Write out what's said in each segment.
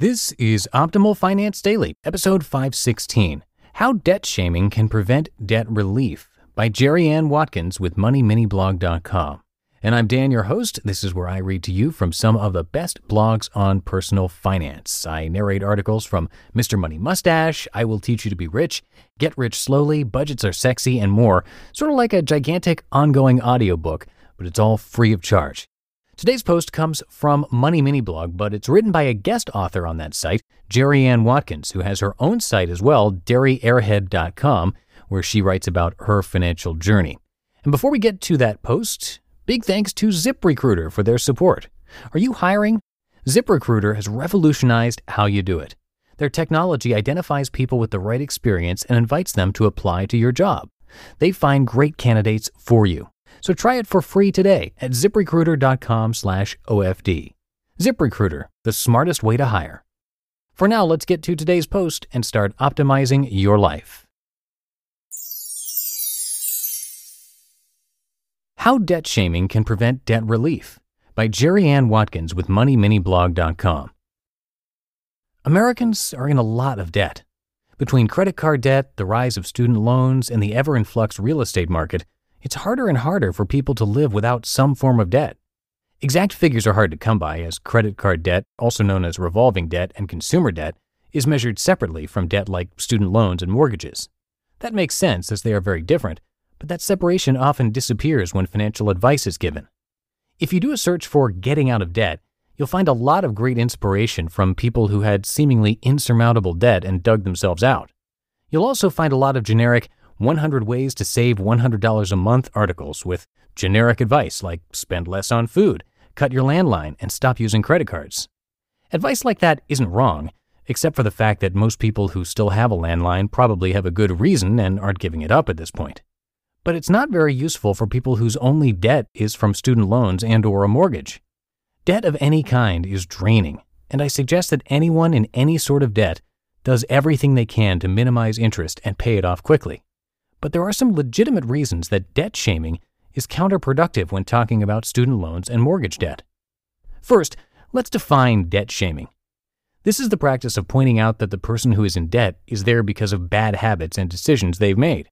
This is Optimal Finance Daily, episode 516 How Debt Shaming Can Prevent Debt Relief by Jeriann Watkins with MoneyMiniBlog.com. And I'm Dan, your host. This is where I read to you from some of the best blogs on personal finance. I narrate articles from Mr. Money Mustache, I Will Teach You to Be Rich, Get Rich Slowly, Budgets Are Sexy, and more. Sort of like a gigantic ongoing audiobook, but it's all free of charge. Today's post comes from Money Mini Blog, but it's written by a guest author on that site, Jeriann Watkins, who has her own site as well, derryairhead.com, where she writes about her financial journey. And before we get to that post, big thanks to ZipRecruiter for their support. Are you hiring? ZipRecruiter has revolutionized how you do it. Their technology identifies people with the right experience and invites them to apply to your job. They find great candidates for you. So try it for free today at ziprecruiter.com/ofd. ZipRecruiter, the smartest way to hire. For now, let's get to today's post and start optimizing your life. How Debt Shaming Can Prevent Debt Relief by Jeriann Watkins with MoneyMiniBlog.com. Americans are in a lot of debt. Between credit card debt, the rise of student loans, and the ever in flux real estate market, it's harder and harder for people to live without some form of debt. Exact figures are hard to come by, as credit card debt, also known as revolving debt and consumer debt, is measured separately from debt like student loans and mortgages. That makes sense as they are very different, but that separation often disappears when financial advice is given. If you do a search for getting out of debt, you'll find a lot of great inspiration from people who had seemingly insurmountable debt and dug themselves out. You'll also find a lot of generic, 100 Ways to Save $100 a Month articles with generic advice like spend less on food, cut your landline, and stop using credit cards. Advice like that isn't wrong, except for the fact that most people who still have a landline probably have a good reason and aren't giving it up at this point. But it's not very useful for people whose only debt is from student loans and or a mortgage. Debt of any kind is draining, and I suggest that anyone in any sort of debt does everything they can to minimize interest and pay it off quickly but there are some legitimate reasons that debt shaming is counterproductive when talking about student loans and mortgage debt. First, let's define debt shaming. This is the practice of pointing out that the person who is in debt is there because of bad habits and decisions they've made.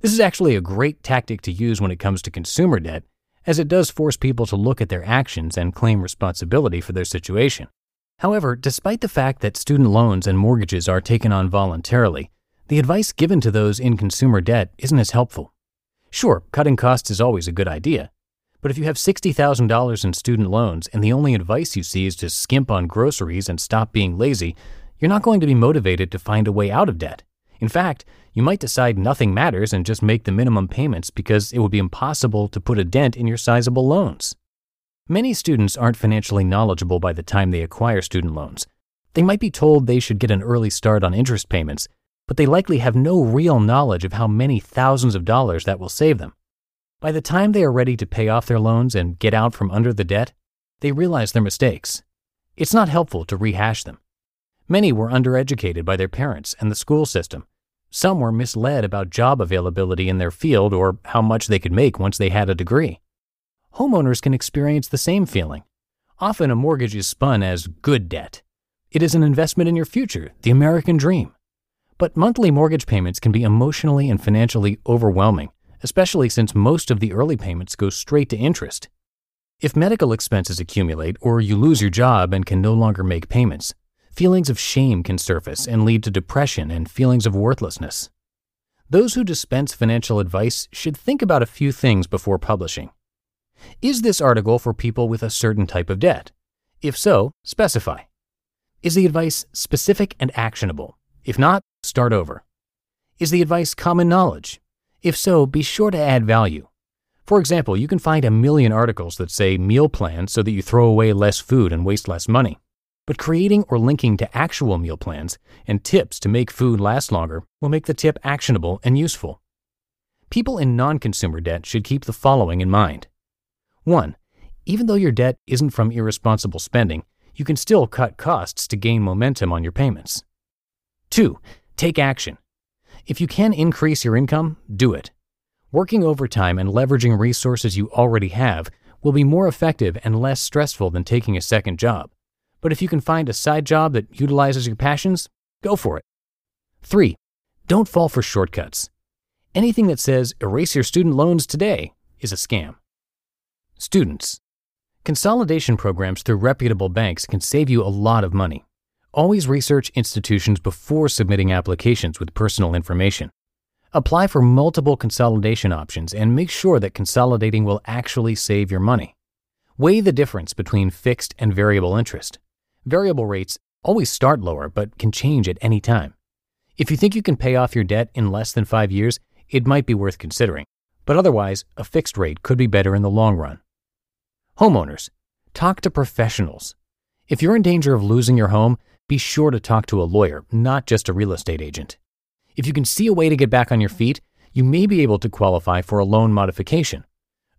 This is actually a great tactic to use when it comes to consumer debt, as it does force people to look at their actions and claim responsibility for their situation. However, despite the fact that student loans and mortgages are taken on voluntarily, the advice given to those in consumer debt isn't as helpful. Sure, cutting costs is always a good idea, but if you have $60,000 in student loans and the only advice you see is to skimp on groceries and stop being lazy, you're not going to be motivated to find a way out of debt. In fact, you might decide nothing matters and just make the minimum payments because it would be impossible to put a dent in your sizable loans. Many students aren't financially knowledgeable by the time they acquire student loans. They might be told they should get an early start on interest payments, but they likely have no real knowledge of how many thousands of dollars that will save them. By the time they are ready to pay off their loans and get out from under the debt, they realize their mistakes. It's not helpful to rehash them. Many were undereducated by their parents and the school system. Some were misled about job availability in their field or how much they could make once they had a degree. Homeowners can experience the same feeling. Often a mortgage is spun as good debt. It is an investment in your future, the American dream. But monthly mortgage payments can be emotionally and financially overwhelming, especially since most of the early payments go straight to interest. If medical expenses accumulate or you lose your job and can no longer make payments, feelings of shame can surface and lead to depression and feelings of worthlessness. Those who dispense financial advice should think about a few things before publishing. Is this article for people with a certain type of debt? If so, specify. Is the advice specific and actionable? If not, start over. Is the advice common knowledge? If so, be sure to add value. For example, you can find a million articles that say meal plans so that you throw away less food and waste less money. But creating or linking to actual meal plans and tips to make food last longer will make the tip actionable and useful. People in non consumer debt should keep the following in mind. 1. Even though your debt isn't from irresponsible spending, you can still cut costs to gain momentum on your payments. 2. Take action. If you can increase your income, do it. Working overtime and leveraging resources you already have will be more effective and less stressful than taking a second job. But if you can find a side job that utilizes your passions, go for it. 3. Don't fall for shortcuts. Anything that says erase your student loans today is a scam. Students. Consolidation programs through reputable banks can save you a lot of money. Always research institutions before submitting applications with personal information. Apply for multiple consolidation options and make sure that consolidating will actually save your money. Weigh the difference between fixed and variable interest. Variable rates always start lower but can change at any time. If you think you can pay off your debt in less than five years, it might be worth considering, but otherwise, a fixed rate could be better in the long run. Homeowners, talk to professionals. If you're in danger of losing your home, be sure to talk to a lawyer, not just a real estate agent. If you can see a way to get back on your feet, you may be able to qualify for a loan modification.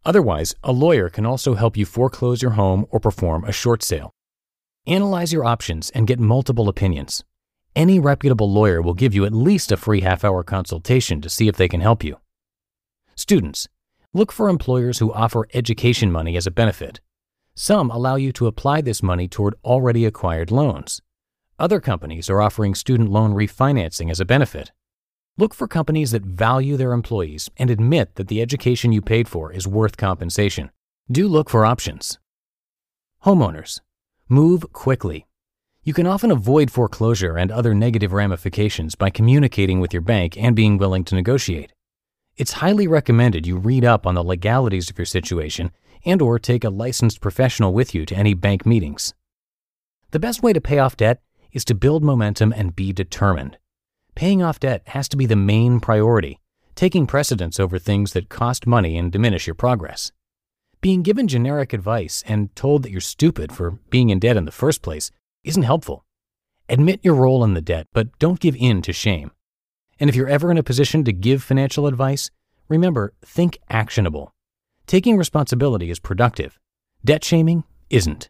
Otherwise, a lawyer can also help you foreclose your home or perform a short sale. Analyze your options and get multiple opinions. Any reputable lawyer will give you at least a free half hour consultation to see if they can help you. Students, look for employers who offer education money as a benefit. Some allow you to apply this money toward already acquired loans. Other companies are offering student loan refinancing as a benefit. Look for companies that value their employees and admit that the education you paid for is worth compensation. Do look for options. Homeowners, move quickly. You can often avoid foreclosure and other negative ramifications by communicating with your bank and being willing to negotiate. It's highly recommended you read up on the legalities of your situation and or take a licensed professional with you to any bank meetings. The best way to pay off debt is to build momentum and be determined. Paying off debt has to be the main priority, taking precedence over things that cost money and diminish your progress. Being given generic advice and told that you're stupid for being in debt in the first place isn't helpful. Admit your role in the debt, but don't give in to shame. And if you're ever in a position to give financial advice, remember, think actionable. Taking responsibility is productive. Debt shaming isn't.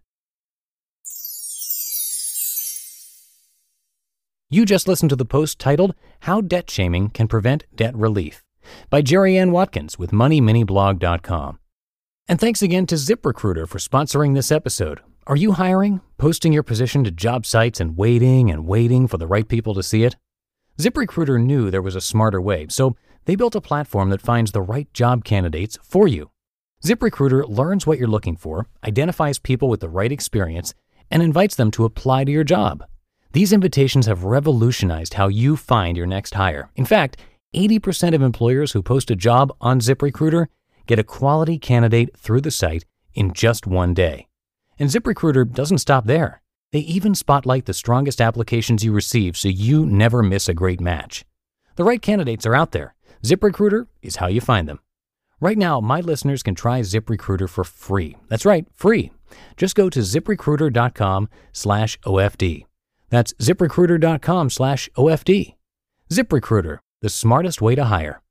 You just listened to the post titled How Debt Shaming Can Prevent Debt Relief by Jeriann Watkins with MoneyMiniBlog.com. And thanks again to ZipRecruiter for sponsoring this episode. Are you hiring, posting your position to job sites and waiting and waiting for the right people to see it? ZipRecruiter knew there was a smarter way, so they built a platform that finds the right job candidates for you. ZipRecruiter learns what you're looking for, identifies people with the right experience, and invites them to apply to your job. These invitations have revolutionized how you find your next hire. In fact, 80% of employers who post a job on ZipRecruiter get a quality candidate through the site in just one day. And ZipRecruiter doesn't stop there. They even spotlight the strongest applications you receive so you never miss a great match. The right candidates are out there. ZipRecruiter is how you find them. Right now, my listeners can try ZipRecruiter for free. That's right, free. Just go to ziprecruiter.com slash OFD. That's ziprecruiter.com slash OFD. ZipRecruiter, the smartest way to hire.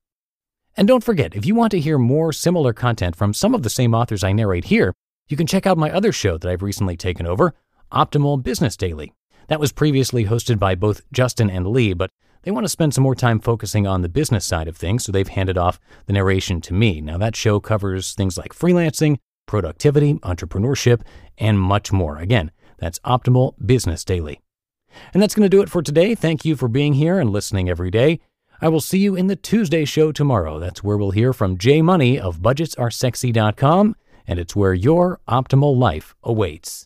And don't forget, if you want to hear more similar content from some of the same authors I narrate here, you can check out my other show that I've recently taken over, Optimal Business Daily. That was previously hosted by both Justin and Lee, but they want to spend some more time focusing on the business side of things, so they've handed off the narration to me. Now, that show covers things like freelancing, productivity, entrepreneurship, and much more. Again, that's Optimal Business Daily. And that's going to do it for today. Thank you for being here and listening every day. I will see you in the Tuesday show tomorrow. That's where we'll hear from Jay Money of budgetsaresexy.com, and it's where your optimal life awaits.